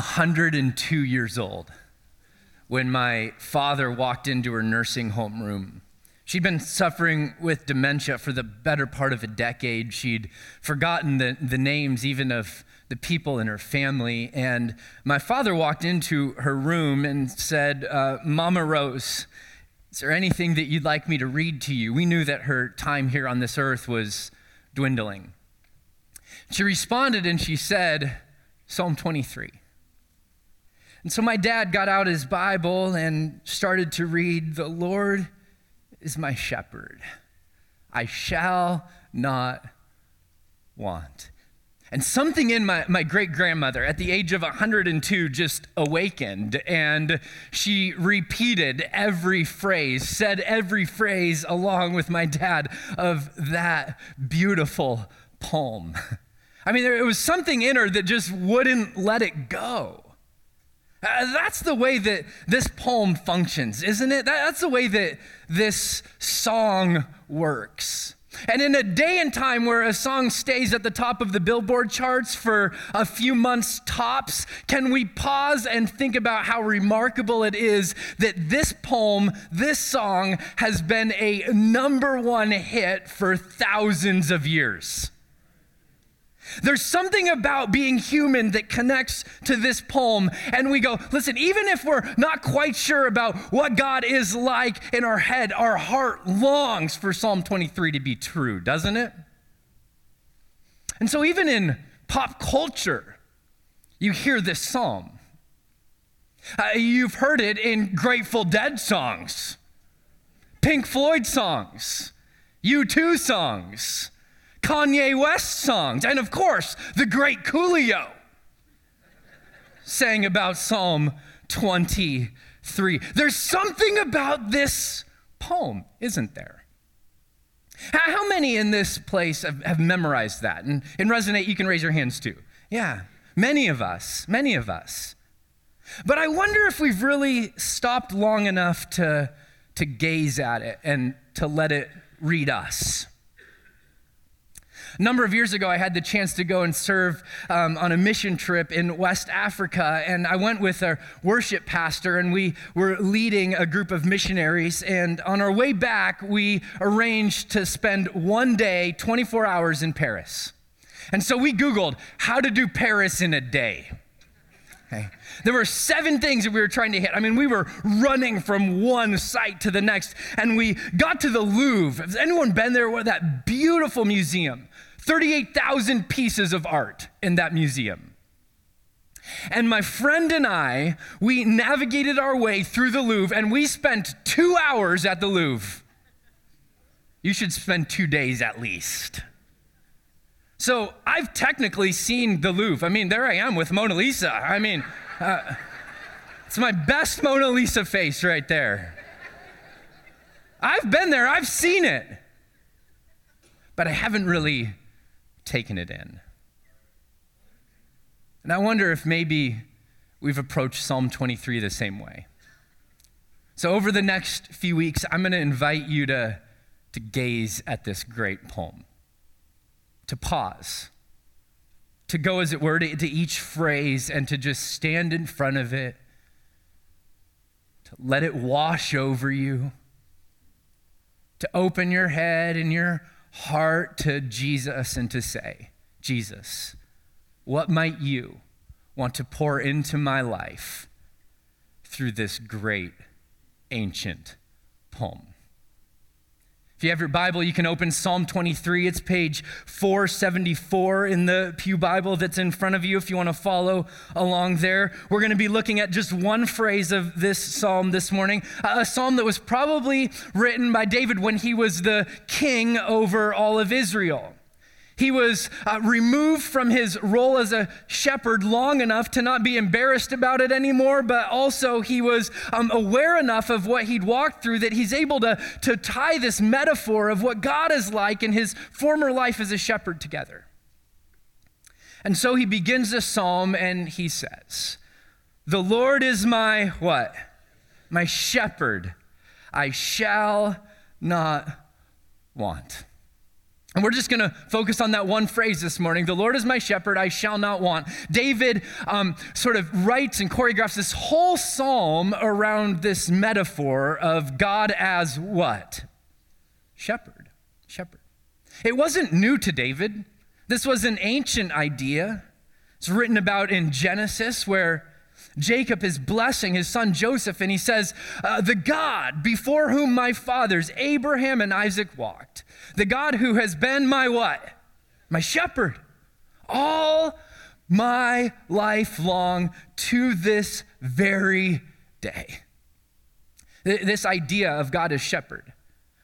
102 years old when my father walked into her nursing home room. She'd been suffering with dementia for the better part of a decade. She'd forgotten the, the names even of the people in her family. And my father walked into her room and said, uh, Mama Rose, is there anything that you'd like me to read to you? We knew that her time here on this earth was dwindling. She responded and she said, Psalm 23. And so my dad got out his Bible and started to read, The Lord is my shepherd. I shall not want. And something in my, my great grandmother at the age of 102 just awakened, and she repeated every phrase, said every phrase along with my dad of that beautiful poem. I mean, there it was something in her that just wouldn't let it go. Uh, that's the way that this poem functions, isn't it? That, that's the way that this song works. And in a day and time where a song stays at the top of the Billboard charts for a few months tops, can we pause and think about how remarkable it is that this poem, this song, has been a number one hit for thousands of years? There's something about being human that connects to this poem. And we go, listen, even if we're not quite sure about what God is like in our head, our heart longs for Psalm 23 to be true, doesn't it? And so, even in pop culture, you hear this psalm. Uh, you've heard it in Grateful Dead songs, Pink Floyd songs, U2 songs. Kanye West songs, and of course, the great Coolio sang about Psalm 23. There's something about this poem, isn't there? How many in this place have, have memorized that? And in Resonate, you can raise your hands too. Yeah, many of us, many of us. But I wonder if we've really stopped long enough to, to gaze at it and to let it read us. A number of years ago, I had the chance to go and serve um, on a mission trip in West Africa, and I went with our worship pastor, and we were leading a group of missionaries. And on our way back, we arranged to spend one day, 24 hours in Paris. And so we Googled how to do Paris in a day. Okay. There were seven things that we were trying to hit. I mean, we were running from one site to the next, and we got to the Louvre. Has anyone been there? What that beautiful museum? 38,000 pieces of art in that museum. And my friend and I, we navigated our way through the Louvre and we spent two hours at the Louvre. You should spend two days at least. So I've technically seen the Louvre. I mean, there I am with Mona Lisa. I mean, uh, it's my best Mona Lisa face right there. I've been there, I've seen it. But I haven't really taken it in. And I wonder if maybe we've approached Psalm 23 the same way. So, over the next few weeks, I'm going to invite you to, to gaze at this great poem, to pause, to go, as it were, to, to each phrase and to just stand in front of it, to let it wash over you, to open your head and your heart to Jesus and to say, Jesus, what might you want to pour into my life through this great ancient poem? If you have your Bible, you can open Psalm 23. It's page 474 in the Pew Bible that's in front of you if you want to follow along there. We're going to be looking at just one phrase of this psalm this morning, a psalm that was probably written by David when he was the king over all of Israel. He was uh, removed from his role as a shepherd long enough to not be embarrassed about it anymore, but also he was um, aware enough of what he'd walked through that he's able to, to tie this metaphor of what God is like in his former life as a shepherd together. And so he begins this psalm and he says, The Lord is my what? My shepherd. I shall not want. And we're just going to focus on that one phrase this morning The Lord is my shepherd, I shall not want. David um, sort of writes and choreographs this whole psalm around this metaphor of God as what? Shepherd. Shepherd. It wasn't new to David, this was an ancient idea. It's written about in Genesis where Jacob is blessing his son Joseph, and he says, uh, The God before whom my fathers, Abraham and Isaac, walked, the God who has been my what? My shepherd. All my life long to this very day. This idea of God as shepherd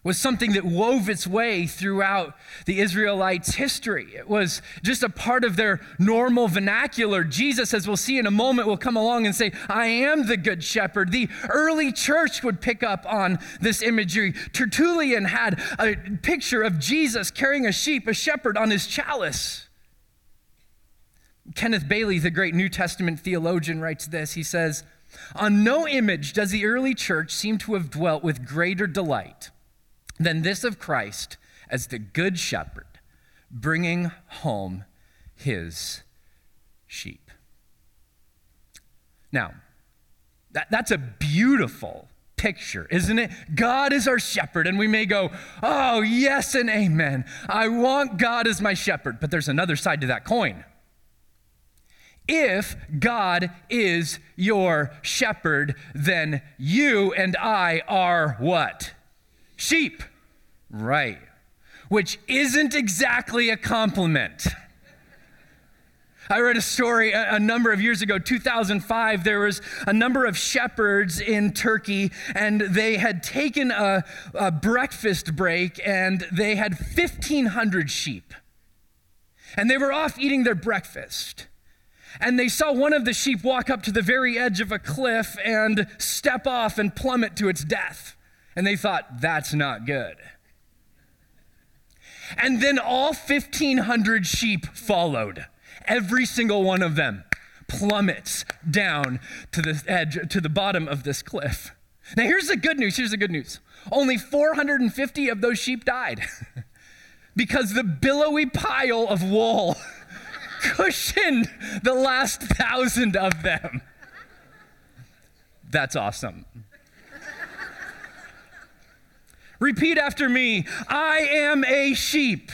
was something that wove its way throughout the Israelites' history. It was just a part of their normal vernacular. Jesus, as we'll see in a moment, will come along and say, I am the good shepherd. The early church would pick up on this imagery. Tertullian had a picture of Jesus carrying a sheep, a shepherd, on his chalice. Kenneth Bailey, the great New Testament theologian, writes this. He says, On no image does the early church seem to have dwelt with greater delight than this of Christ as the good shepherd, bringing home his sheep. Now, that, that's a beautiful picture, isn't it? God is our shepherd, and we may go, oh, yes and amen. I want God as my shepherd. But there's another side to that coin. If God is your shepherd, then you and I are what? Sheep. Right. Which isn't exactly a compliment. I read a story a, number of years ago, 2005. There was a number of shepherds in Turkey, and they had taken a, a breakfast break, and they had 1,500 sheep. And they were off eating their breakfast. And they saw one of the sheep walk up to the very edge of a cliff and step off and plummet to its death. And they thought, that's not good. And then all 1,500 sheep followed. Every single one of them plummets down to the edge, to the bottom of this cliff. Now, here's the good news. Here's the good news. Only 450 of those sheep died because the billowy pile of wool cushioned the last thousand of them. That's awesome. Repeat after me I am a sheep.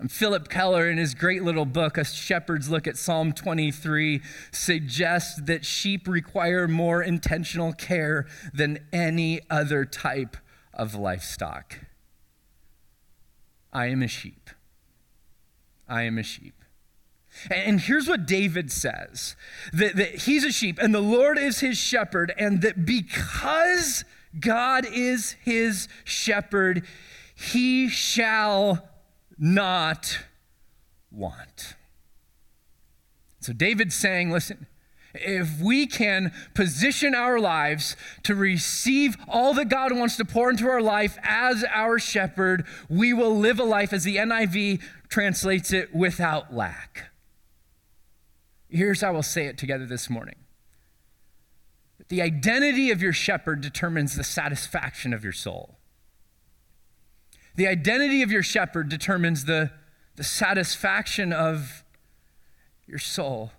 And Phillip Keller, in his great little book, A Shepherd's Look at Psalm 23, suggests that sheep require more intentional care than any other type of livestock. I am a sheep. I am a sheep. And here's what David says that, that he's a sheep and the Lord is his shepherd, and that because God is his shepherd. He shall not want. So David's saying, listen, if we can position our lives to receive all that God wants to pour into our life as our shepherd, we will live a life, as the NIV translates it, without lack. Here's how we'll say it together this morning the identity of your shepherd determines the satisfaction of your soul. The identity of your shepherd determines the, the satisfaction of your soul.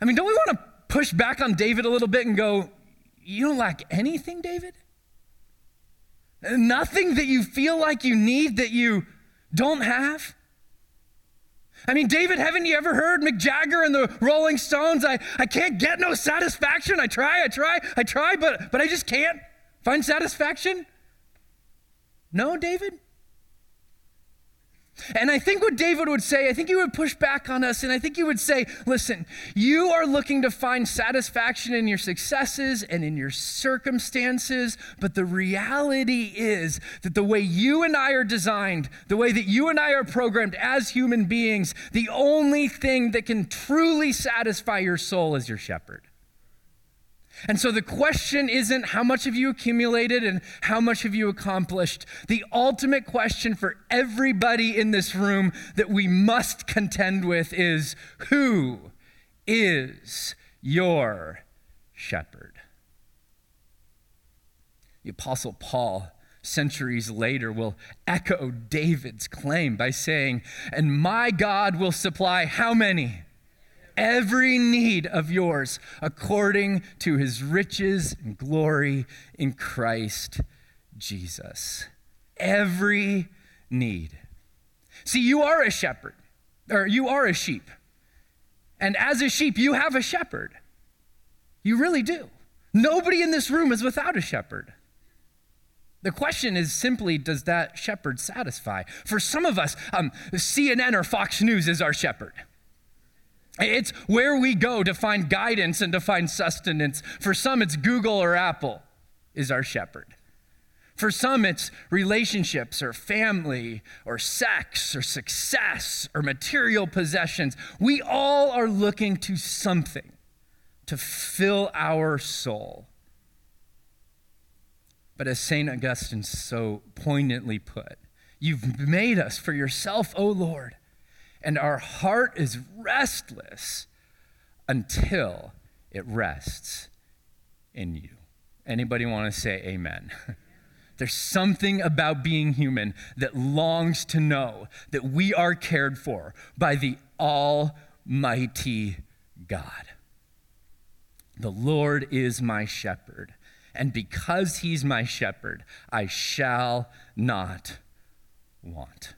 I mean, don't we want to push back on David a little bit and go, You don't lack anything, David? Nothing that you feel like you need that you don't have? I mean, David, haven't you ever heard Mick Jagger and the Rolling Stones? I, I can't get no satisfaction. I try, I try, I try, but, but I just can't find satisfaction. No, David? And I think what David would say, I think he would push back on us, and I think he would say, listen, you are looking to find satisfaction in your successes and in your circumstances, but the reality is that the way you and I are designed, the way that you and I are programmed as human beings, the only thing that can truly satisfy your soul is your shepherd. And so the question isn't how much have you accumulated and how much have you accomplished. The ultimate question for everybody in this room that we must contend with is who is your shepherd? The Apostle Paul centuries later, will echo David's claim by saying, And my God will supply how many? Every need of yours according to his riches and glory in Christ Jesus. Every need. See, you are a shepherd, or you are a sheep. And as a sheep, you have a shepherd. You really do. Nobody in this room is without a shepherd. The question is simply, does that shepherd satisfy? For some of us, um, CNN or Fox News is our shepherd. It's where we go to find guidance and to find sustenance. For some, it's Google or Apple is our shepherd. For some, it's relationships or family or sex or success or material possessions. We all are looking to something to fill our soul. But as St. Augustine so poignantly put, you've made us for yourself, O Lord, and our heart is restless until it rests in you. Anybody want to say amen? There's something about being human that longs to know that we are cared for by the Almighty God. The Lord is my shepherd, and because he's my shepherd, I shall not want.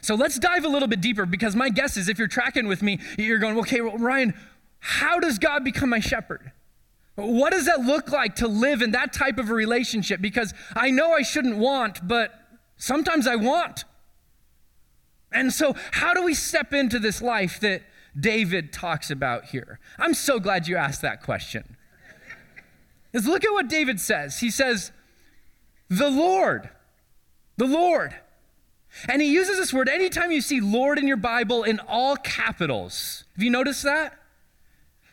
So let's dive a little bit deeper because my guess is if you're tracking with me, you're going, okay, well, Ryan, how does God become my shepherd? What does that look like to live in that type of a relationship? Because I know I shouldn't want, but sometimes I want. And so, how do we step into this life that David talks about here? I'm so glad you asked that question. Is look at what David says. He says, The Lord, the Lord. And he uses this word anytime you see Lord in your Bible in all capitals. Have you noticed that?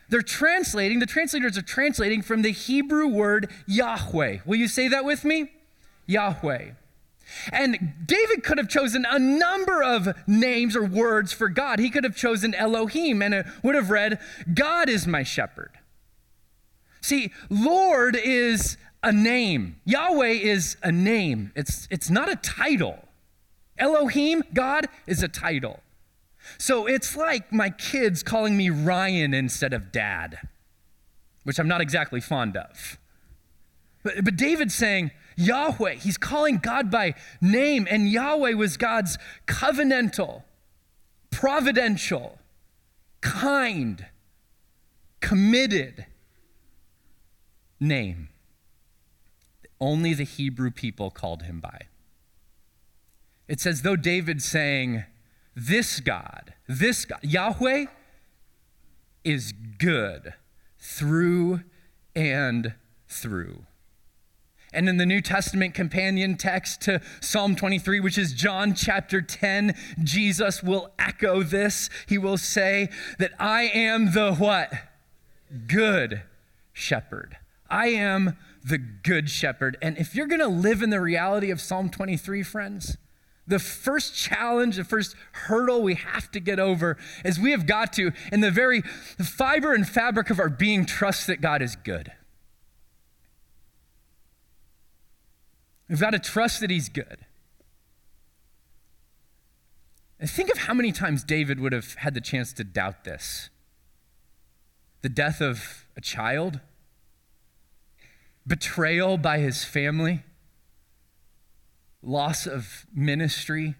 They're translating, the translators are translating from the Hebrew word Yahweh. Will you say that with me? Yahweh. And David could have chosen a number of names or words for God. He could have chosen Elohim and it would have read, God is my shepherd. See, Lord is a name, Yahweh is a name, it's, it's not a title. Elohim, God, is a title. So it's like my kids calling me Ryan instead of dad, which I'm not exactly fond of. But, but David's saying, Yahweh, he's calling God by name, and Yahweh was God's covenantal, providential, kind, committed name. Only the Hebrew people called him by. It's says, though David saying, This God, this God, Yahweh, is good through and through. And in the New Testament companion text to Psalm 23, which is John chapter 10, Jesus will echo this. He will say that I am the what? Good shepherd. I am the good shepherd. And if you're going to live in the reality of Psalm 23, friends, the first challenge, the first hurdle we have to get over is we have got to, in the very fiber and fabric of our being, trust that God is good. We've got to trust that He's good. And think of how many times David would have had the chance to doubt this the death of a child, betrayal by his family loss of ministry,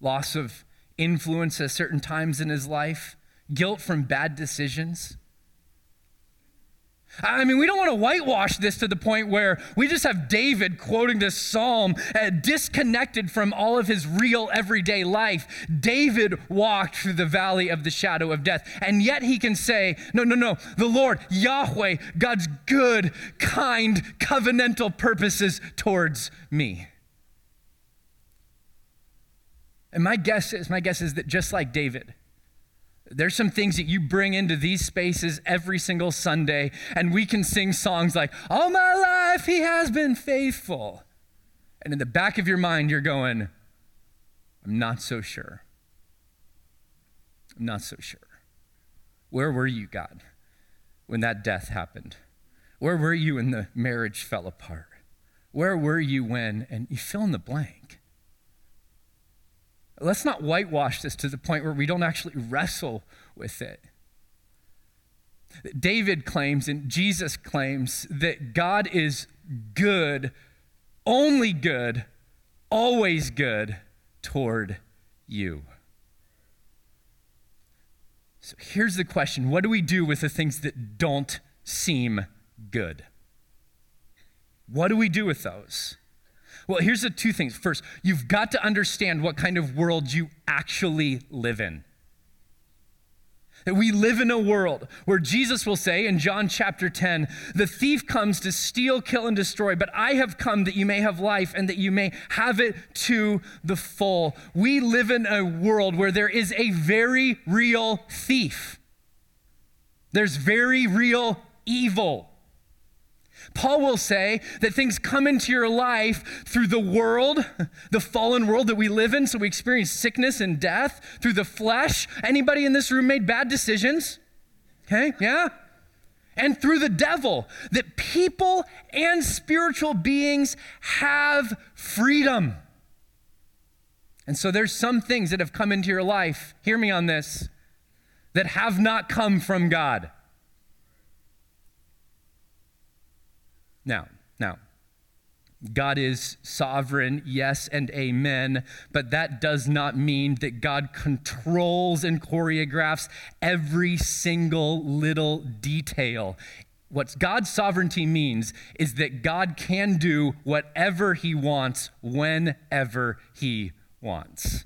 loss of influence at certain times in his life, guilt from bad decisions. I mean, we don't want to whitewash this to the point where we just have David quoting this psalm uh, disconnected from all of his real everyday life. David walked through the valley of the shadow of death, and yet he can say, No, no, no, the Lord, Yahweh, God's good, kind, covenantal purposes towards me. And my guess is, my guess is that just like David, there's some things that you bring into these spaces every single Sunday, and we can sing songs like, All my life he has been faithful. And in the back of your mind, you're going, I'm not so sure. I'm not so sure. Where were you, God, when that death happened? Where were you when the marriage fell apart? Where were you when? And you fill in the blank. Let's not whitewash this to the point where we don't actually wrestle with it. David claims and Jesus claims that God is good, only good, always good toward you. So here's the question What do we do with the things that don't seem good? What do we do with those? Well, here's the two things. First, you've got to understand what kind of world you actually live in. That we live in a world where Jesus will say in John chapter 10, the thief comes to steal, kill, and destroy, but I have come that you may have life and that you may have it to the full. We live in a world where there is a very real thief, there's very real evil. Paul will say that things come into your life through the world, the fallen world that we live in, so we experience sickness and death, through the flesh. Anybody in this room made bad decisions? Okay, yeah? And through the devil, that people and spiritual beings have freedom. And so there's some things that have come into your life, hear me on this, that have not come from God. Now, now, God is sovereign, yes and amen, but that does not mean that God controls and choreographs every single little detail. What God's sovereignty means is that God can do whatever he wants whenever he wants.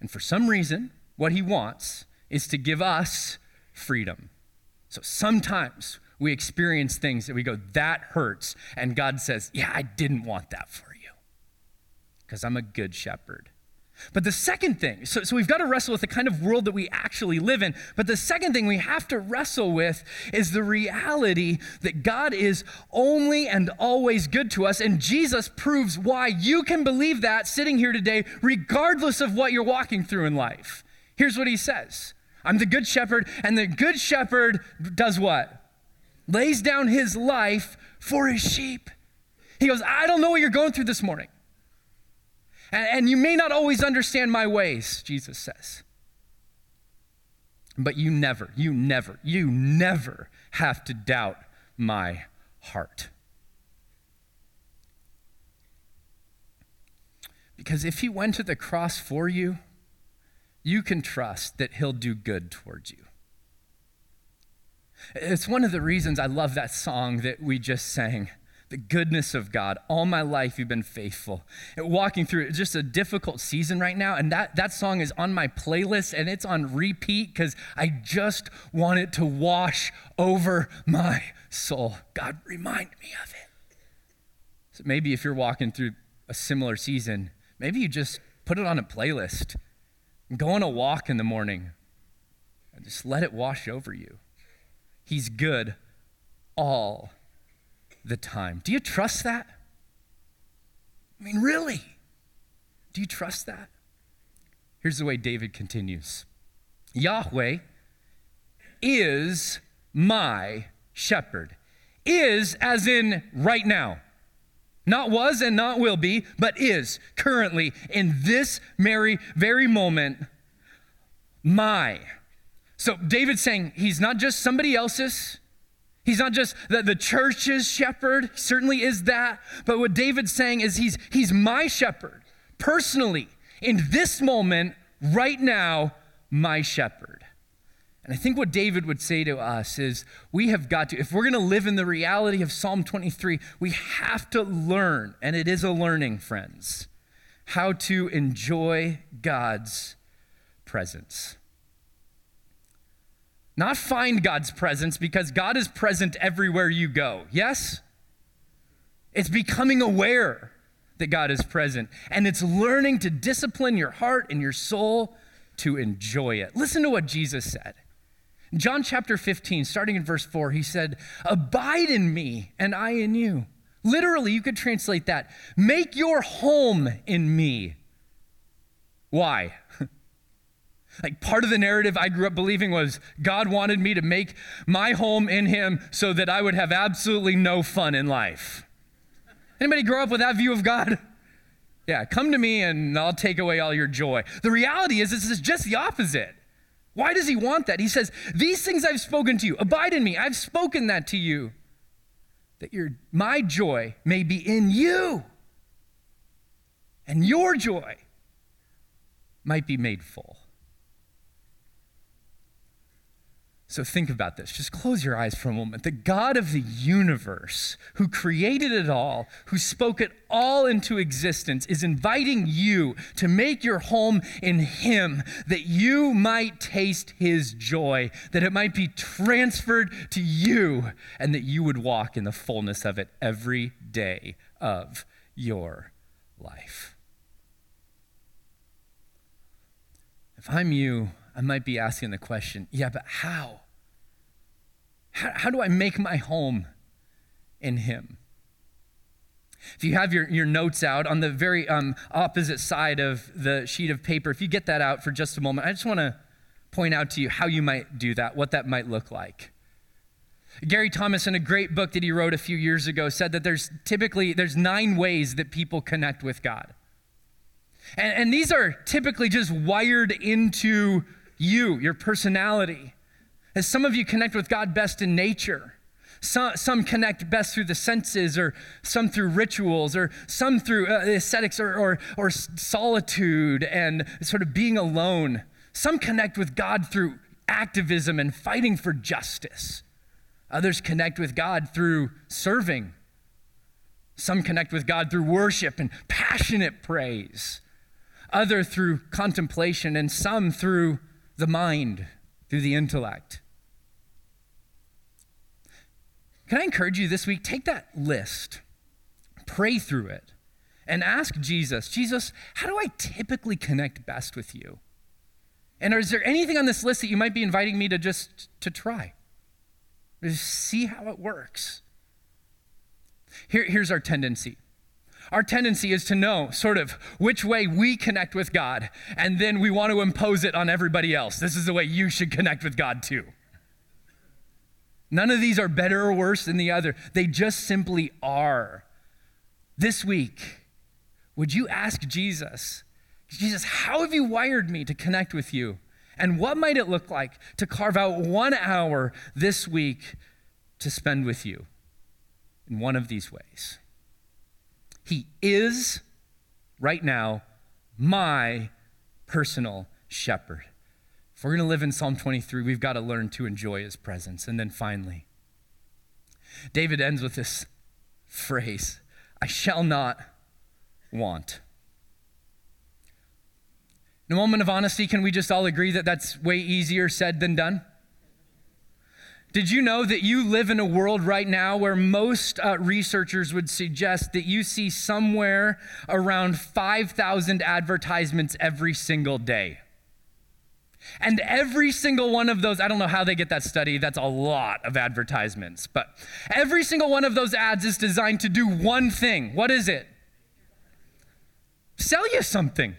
And for some reason, what he wants is to give us freedom. So sometimes we experience things that we go, that hurts. And God says, yeah, I didn't want that for you because I'm a good shepherd. But the second thing, so, so we've got to wrestle with the kind of world that we actually live in. But the second thing we have to wrestle with is the reality that God is only and always good to us. And Jesus proves why you can believe that sitting here today, regardless of what you're walking through in life. Here's what he says I'm the good shepherd, and the good shepherd does what? Lays down his life for his sheep. He goes, I don't know what you're going through this morning. And, and you may not always understand my ways, Jesus says. But you never, you never, you never have to doubt my heart. Because if he went to the cross for you, you can trust that he'll do good towards you. It's one of the reasons I love that song that we just sang. The goodness of God. All my life, you've been faithful. And walking through just a difficult season right now, and that, that song is on my playlist and it's on repeat because I just want it to wash over my soul. God, remind me of it. So maybe if you're walking through a similar season, maybe you just put it on a playlist. Go on a walk in the morning and just let it wash over you. He's good all the time. Do you trust that? I mean, really? Do you trust that? Here's the way David continues Yahweh is my shepherd. Is as in right now. Not was and not will be, but is currently in this very, very moment my so David's saying he's not just somebody else's. He's not just the, the church's shepherd, he certainly is that. But what David's saying is he's, he's my shepherd, personally, in this moment, right now, my shepherd. And I think what David would say to us is we have got to, if we're going to live in the reality of Psalm 23, we have to learn, and it is a learning, friends, how to enjoy God's presence. Not find God's presence because God is present everywhere you go. Yes? It's becoming aware that God is present. And it's learning to discipline your heart and your soul to enjoy it. Listen to what Jesus said. In John chapter 15, starting in verse 4, he said, Abide in me, and I in you. Literally, you could translate that make your home in me. Why? Like part of the narrative I grew up believing was God wanted me to make my home in Him so that I would have absolutely no fun in life. Anybody grow up with that view of God? Yeah, come to me and I'll take away all your joy. The reality is, this is just the opposite. Why does he want that? He says, These things I've spoken to you, abide in me. I've spoken that to you, that your, my joy may be in you, and your joy might be made full. So think about this. Just close your eyes for a moment. The God of the universe, who created it all, who spoke it all into existence, is inviting you to make your home in Him, that you might taste His joy, that it might be transferred to you, and that you would walk in the fullness of it every day of your life. If I'm you, I might be asking the question yeah, but how? How, how do I make my home in Him? If you have your, your notes out on the very um, opposite side of the sheet of paper, if you get that out for just a moment, I just want to point out to you how you might do that, what that might look like. Gary Thomas, in a great book that he wrote a few years ago, said that there's typically there's nine ways that people connect with God. And, and these are typically just wired into you, your personality. As some of you connect with God best in nature. Some, some connect best through the senses, or some through rituals, or some through uh, ascetics, or, or, or solitude and sort of being alone. Some connect with God through activism and fighting for justice. Others connect with God through serving. Some connect with God through worship and passionate praise. Other through contemplation, and some through the mind, through the intellect. Can I encourage you this week? Take that list, pray through it, and ask Jesus, Jesus, how do I typically connect best with you? And is there anything on this list that you might be inviting me to just to try? Just see how it works. Here, here's our tendency. Our tendency is to know sort of which way we connect with God, and then we want to impose it on everybody else. This is the way you should connect with God too. None of these are better or worse than the other, they just simply are. This week, would you ask Jesus, Jesus, how have you wired me to connect with you? And what might it look like to carve out one hour this week to spend with you in one of these ways? He is, right now, my personal shepherd. If we're going to live in Psalm 23, we've got to learn to enjoy his presence. And then finally, David ends with this phrase I shall not want. In a moment of honesty, can we just all agree that that's way easier said than done? Did you know that you live in a world right now where most uh, researchers would suggest that you see somewhere around 5,000 advertisements every single day? And every single one of those, I don't know how they get that study, that's a lot of advertisements, but every single one of those ads is designed to do one thing. What is it? Sell you something.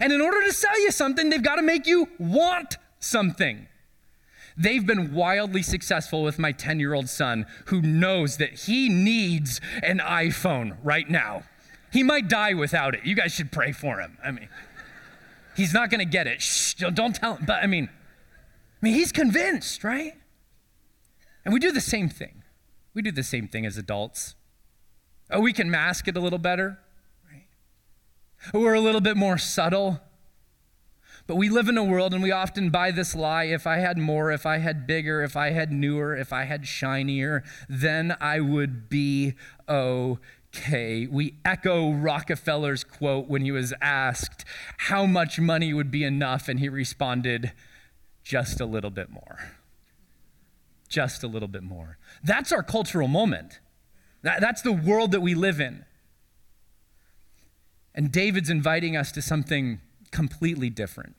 And in order to sell you something, they've got to make you want something. They've been wildly successful with my 10 year old son who knows that he needs an iPhone right now. He might die without it. You guys should pray for him. I mean, He's not going to get it. Shh, don't tell him. But I mean, I mean, he's convinced, right? And we do the same thing. We do the same thing as adults. Oh, we can mask it a little better, right? Oh, we're a little bit more subtle. But we live in a world and we often buy this lie if I had more, if I had bigger, if I had newer, if I had shinier, then I would be okay okay. We echo Rockefeller's quote when he was asked how much money would be enough, and he responded, just a little bit more. Just a little bit more. That's our cultural moment. That, that's the world that we live in. And David's inviting us to something completely different.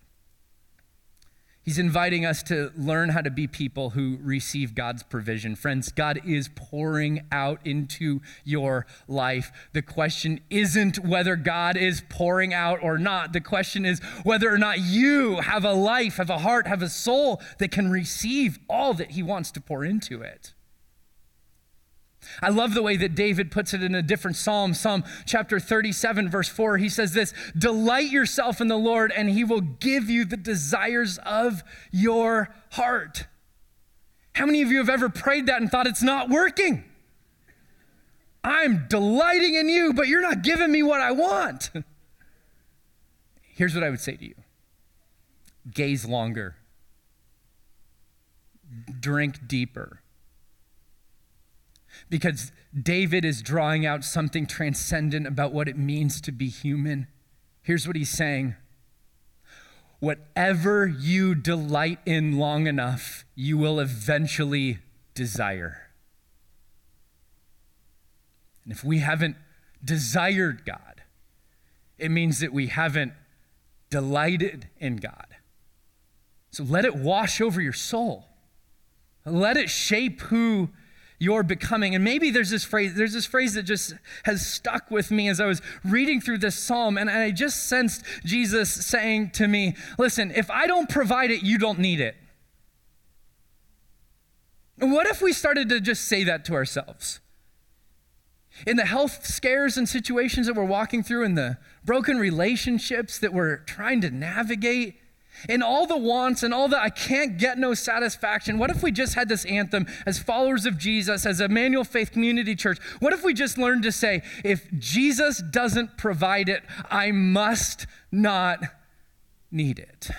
He's inviting us to learn how to be people who receive God's provision. Friends, God is pouring out into your life. The question isn't whether God is pouring out or not. The question is whether or not you have a life, have a heart, have a soul that can receive all that He wants to pour into it. I love the way that David puts it in a different psalm, Psalm chapter 37, verse 4. He says this Delight yourself in the Lord, and he will give you the desires of your heart. How many of you have ever prayed that and thought it's not working? I'm delighting in you, but you're not giving me what I want. Here's what I would say to you gaze longer, drink deeper because David is drawing out something transcendent about what it means to be human. Here's what he's saying Whatever you delight in long enough, you will eventually desire. And if we haven't desired God, it means that we haven't delighted in God. So let it wash over your soul. Let it shape who you're becoming. And maybe there's this phrase, there's this phrase that just has stuck with me as I was reading through this psalm, and I just sensed Jesus saying to me, Listen, if I don't provide it, you don't need it. What if we started to just say that to ourselves? In the health scares and situations that we're walking through, in the broken relationships that we're trying to navigate, in all the wants and all the I can't get no satisfaction, what if we just had this anthem as followers of Jesus, as Emmanuel Faith Community Church? What if we just learned to say, if Jesus doesn't provide it, I must not need it?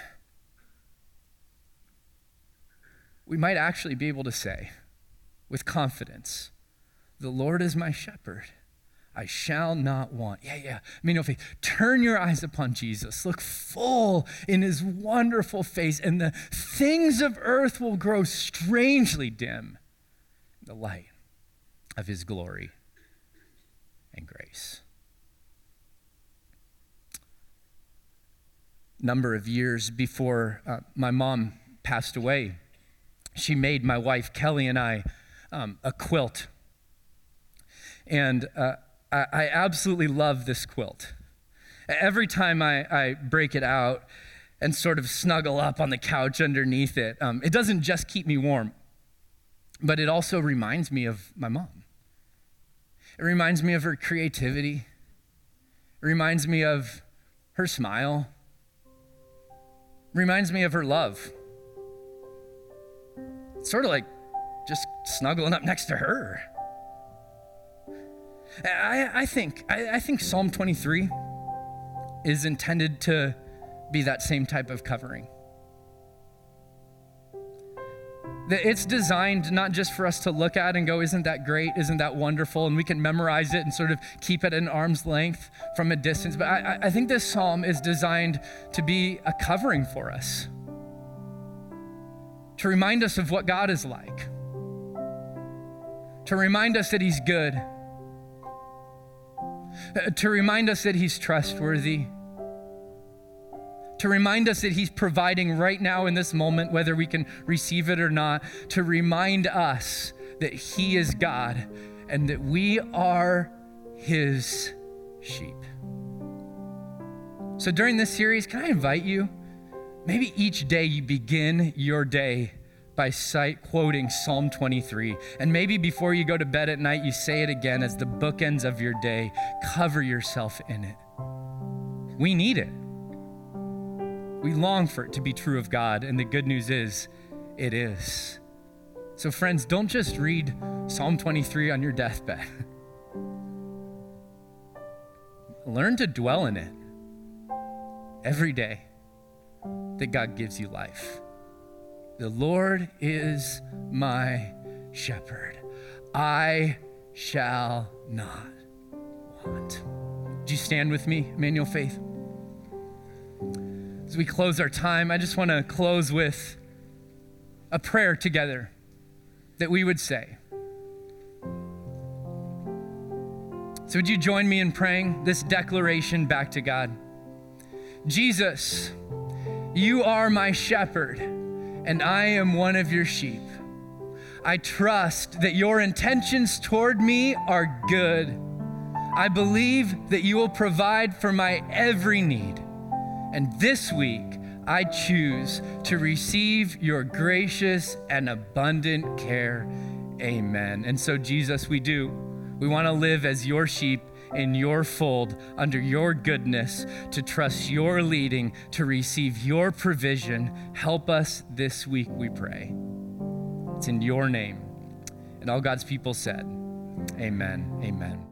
We might actually be able to say with confidence, The Lord is my shepherd I shall not want. Yeah, yeah. I mean, no faith. Turn your eyes upon Jesus. Look full in his wonderful face, and the things of earth will grow strangely dim the light of his glory and grace. Number of years before uh, my mom passed away, she made my wife Kelly and I um, a quilt. And uh, I, I absolutely love this quilt. Every time I, I break it out and sort of snuggle up on the couch underneath it, um, it doesn't just keep me warm, but it also reminds me of my mom. It reminds me of her creativity. It reminds me of her smile. It reminds me of her love. It's sort of like just snuggling up next to her. I, I think I, I think Psalm 23 is intended to be that same type of covering. It's designed not just for us to look at and go, Isn't that great? Isn't that wonderful? And we can memorize it and sort of keep it at an arm's length from a distance. But I, I think this psalm is designed to be a covering for us, to remind us of what God is like, to remind us that He's good Uh, to remind us that He's trustworthy, to remind us that He's providing right now in this moment, whether we can receive it or not, to remind us that He is God and that we are His sheep. So during this series, can I invite you? Maybe each day you begin your day by sight quoting Psalm 23. And maybe before you go to bed at night, you say it again as the bookends of your day. Cover yourself in it. We need it. We long for it to be true of God, and the good news is, it is. So, friends, don't just read Psalm 23 on your deathbed. Learn to dwell in it every day that God gives you life. The Lord is my shepherd. I shall not want. Would you stand with me, Emmanuel Faith? As we close our time, I just want to close with a prayer together that we would say. So, would you join me in praying this declaration back to God? Jesus, you are my shepherd and I am one of your sheep. I trust that your intentions toward me are good. I believe that you will provide for my every need. And this week, I choose to receive your gracious and abundant care Amen. And so, Jesus, we do. We want to live as your sheep in your fold, under your goodness, to trust your leading, to receive your provision. Help us this week, we pray. It's in your name. And all God's people said, Amen. Amen.